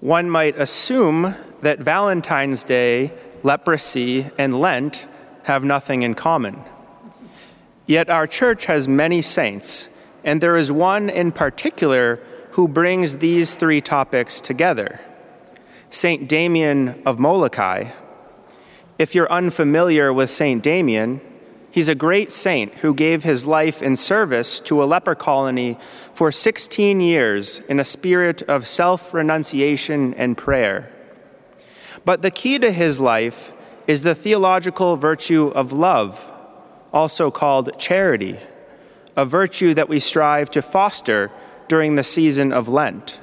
One might assume that Valentine's Day, leprosy, and Lent have nothing in common. Yet our church has many saints, and there is one in particular who brings these three topics together Saint Damien of Molokai. If you're unfamiliar with Saint Damien, He's a great saint who gave his life in service to a leper colony for 16 years in a spirit of self renunciation and prayer. But the key to his life is the theological virtue of love, also called charity, a virtue that we strive to foster during the season of Lent.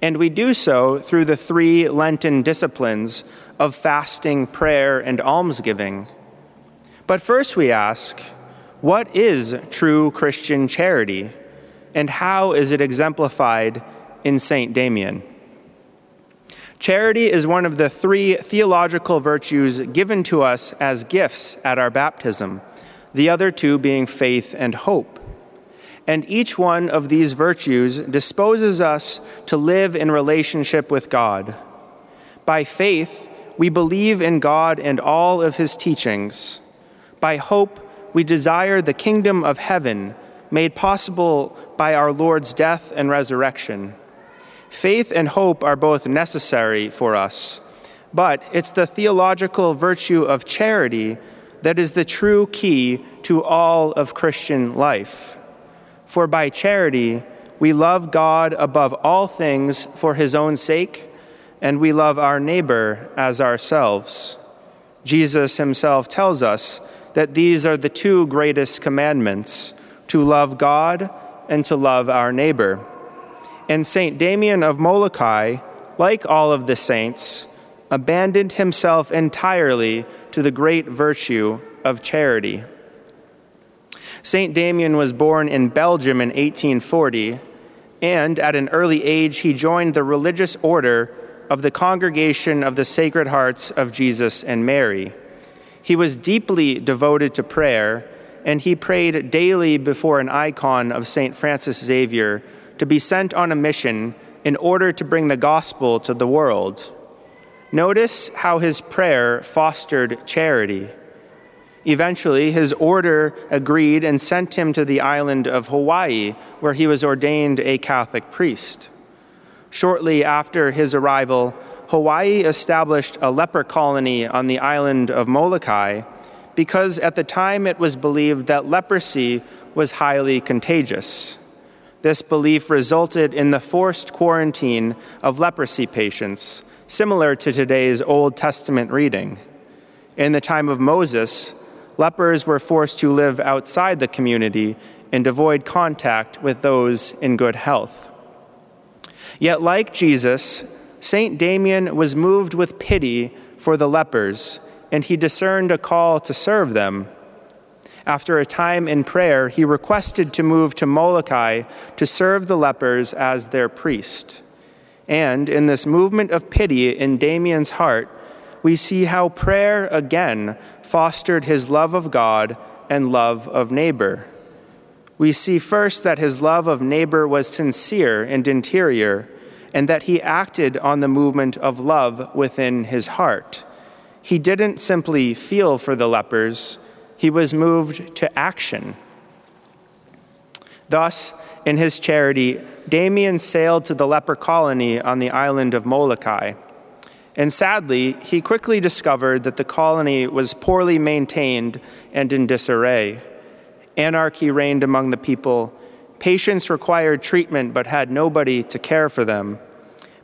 And we do so through the three Lenten disciplines of fasting, prayer, and almsgiving but first we ask, what is true Christian charity, and how is it exemplified in St. Damien? Charity is one of the three theological virtues given to us as gifts at our baptism, the other two being faith and hope. And each one of these virtues disposes us to live in relationship with God. By faith, we believe in God and all of his teachings. By hope, we desire the kingdom of heaven made possible by our Lord's death and resurrection. Faith and hope are both necessary for us, but it's the theological virtue of charity that is the true key to all of Christian life. For by charity, we love God above all things for his own sake, and we love our neighbor as ourselves. Jesus himself tells us that these are the two greatest commandments to love God and to love our neighbor. And St. Damien of Molokai, like all of the saints, abandoned himself entirely to the great virtue of charity. St. Damien was born in Belgium in 1840, and at an early age he joined the religious order of the Congregation of the Sacred Hearts of Jesus and Mary. He was deeply devoted to prayer, and he prayed daily before an icon of St. Francis Xavier to be sent on a mission in order to bring the gospel to the world. Notice how his prayer fostered charity. Eventually, his order agreed and sent him to the island of Hawaii, where he was ordained a Catholic priest. Shortly after his arrival, Hawaii established a leper colony on the island of Molokai because at the time it was believed that leprosy was highly contagious. This belief resulted in the forced quarantine of leprosy patients, similar to today's Old Testament reading. In the time of Moses, lepers were forced to live outside the community and avoid contact with those in good health. Yet, like Jesus, St. Damien was moved with pity for the lepers, and he discerned a call to serve them. After a time in prayer, he requested to move to Molokai to serve the lepers as their priest. And in this movement of pity in Damien's heart, we see how prayer again fostered his love of God and love of neighbor. We see first that his love of neighbor was sincere and interior and that he acted on the movement of love within his heart. He didn't simply feel for the lepers, he was moved to action. Thus, in his charity, Damien sailed to the leper colony on the island of Molokai. And sadly, he quickly discovered that the colony was poorly maintained and in disarray. Anarchy reigned among the people, Patients required treatment but had nobody to care for them.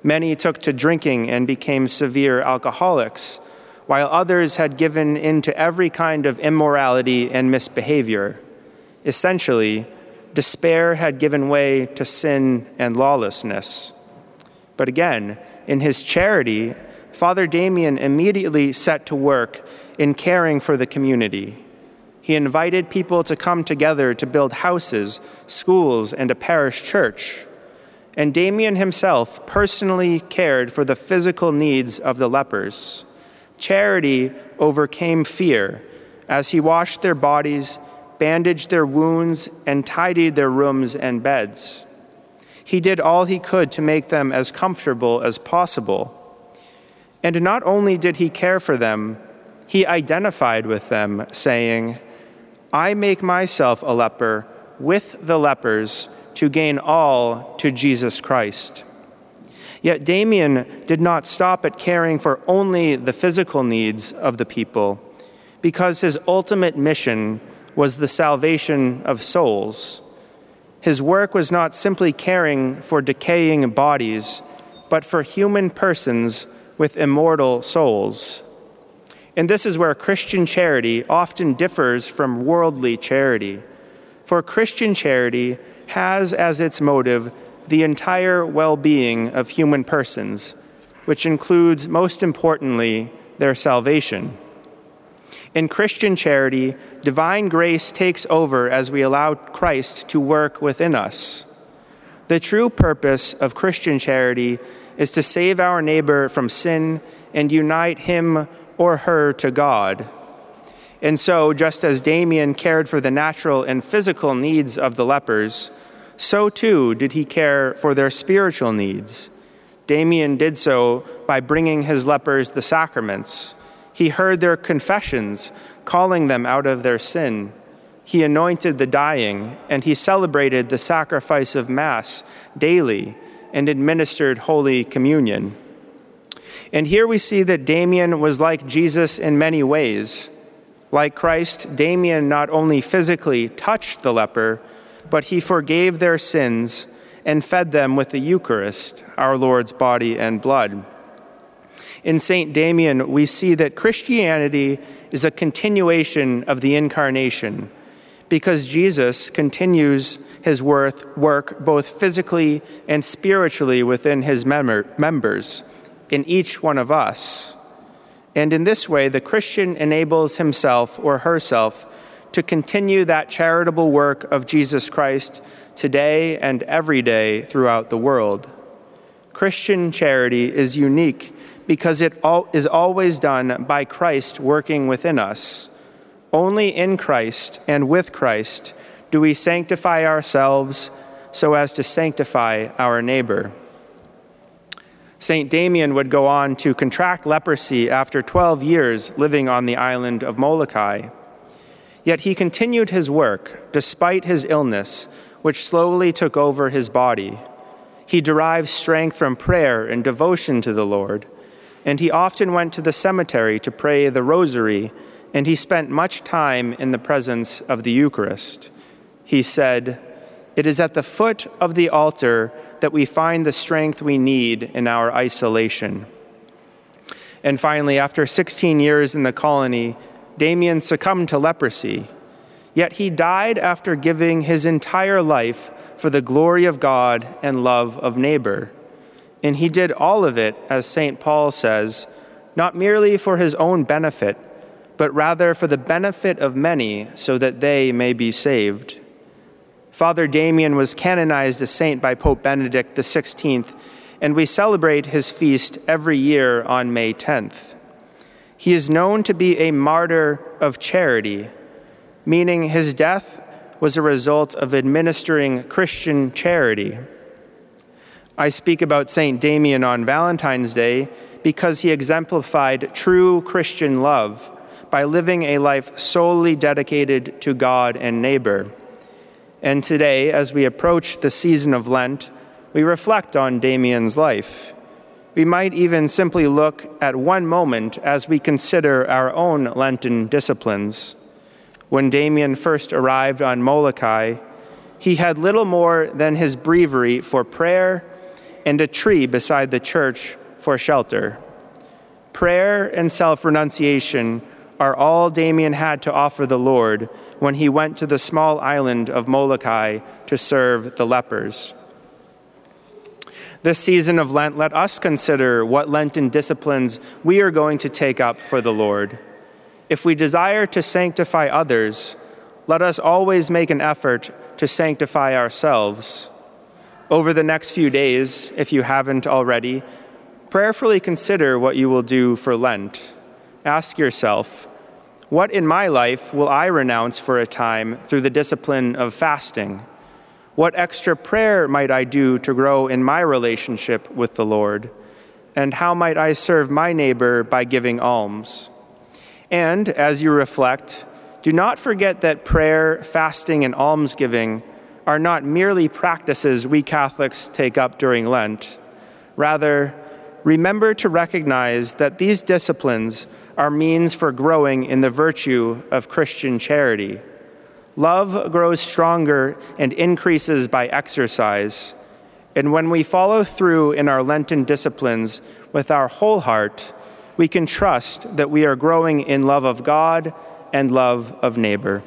Many took to drinking and became severe alcoholics, while others had given in to every kind of immorality and misbehavior. Essentially, despair had given way to sin and lawlessness. But again, in his charity, Father Damien immediately set to work in caring for the community. He invited people to come together to build houses, schools, and a parish church. And Damien himself personally cared for the physical needs of the lepers. Charity overcame fear as he washed their bodies, bandaged their wounds, and tidied their rooms and beds. he did all he could to make them as comfortable as possible. And not only did he care for them, he identified with them, saying, I make myself a leper with the lepers to gain all to Jesus Christ. Yet Damien did not stop at caring for only the physical needs of the people, because his ultimate mission was the salvation of souls. His work was not simply caring for decaying bodies, but for human persons with immortal souls. And this is where Christian charity often differs from worldly charity. For Christian charity has as its motive the entire well being of human persons, which includes, most importantly, their salvation. In Christian charity, divine grace takes over as we allow Christ to work within us. The true purpose of Christian charity is to save our neighbor from sin and unite him or her to God. And so, just as Damien cared for the natural and physical needs of the lepers, so too did he care for their spiritual needs. Damien did so by bringing his lepers the sacraments. He heard their confessions, calling them out of their sin. He anointed the dying, and he celebrated the sacrifice of Mass daily and administered Holy Communion. And here we see that Damien was like Jesus in many ways. Like Christ, Damien not only physically touched the leper, but he forgave their sins and fed them with the Eucharist, our Lord's body and blood. In St. Damien, we see that Christianity is a continuation of the Incarnation because Jesus continues his work both physically and spiritually within his members, in each one of us. And in this way, the Christian enables himself or herself to continue that charitable work of Jesus Christ today and every day throughout the world. Christian charity is unique because it is always done by Christ working within us. Only in Christ and with Christ do we sanctify ourselves so as to sanctify our neighbor. St. Damien would go on to contract leprosy after 12 years living on the island of Molokai. Yet he continued his work despite his illness, which slowly took over his body. He derived strength from prayer and devotion to the Lord, and he often went to the cemetery to pray the rosary, and he spent much time in the presence of the Eucharist. He said, It is at the foot of the altar that we find the strength we need in our isolation. And finally, after 16 years in the colony, Damien succumbed to leprosy, yet he died after giving his entire life for the glory of God and love of neighbor. And he did all of it, as St. Paul says, not merely for his own benefit, but rather for the benefit of many, so that they may be saved. Father Damien was canonized a saint by Pope Benedict XVI, and we celebrate his feast every year on May 10th. He is known to be a martyr of charity, meaning his death was a result of administering Christian charity. I speak about St. Damien on Valentine's Day because he exemplified true Christian love by living a life solely dedicated to God and neighbor. And today, as we approach the season of Lent, we reflect on Damien's life. We might even simply look at one moment as we consider our own Lenten disciplines. When Damien first arrived on Molokai, he had little more than his breviary for prayer and a tree beside the church for shelter. Prayer and self renunciation are all Damien had to offer the Lord when he went to the small island of Molokai to serve the lepers. This season of Lent, let us consider what Lenten disciplines we are going to take up for the Lord. If we desire to sanctify others, let us always make an effort to sanctify ourselves. Over the next few days, if you haven't already, prayerfully consider what you will do for Lent. Ask yourself, what in my life will I renounce for a time through the discipline of fasting? What extra prayer might I do to grow in my relationship with the Lord? And how might I serve my neighbor by giving alms? And as you reflect, do not forget that prayer, fasting, and almsgiving are not merely practices we Catholics take up during Lent. Rather, remember to recognize that these disciplines are means for growing in the virtue of Christian charity. Love grows stronger and increases by exercise. And when we follow through in our Lenten disciplines with our whole heart, we can trust that we are growing in love of God and love of neighbor.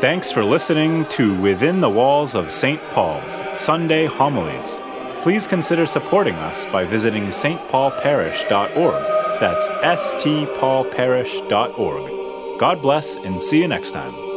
Thanks for listening to Within the Walls of St. Paul's Sunday Homilies. Please consider supporting us by visiting stpaulparish.org. That's stpaulparish.org. God bless and see you next time.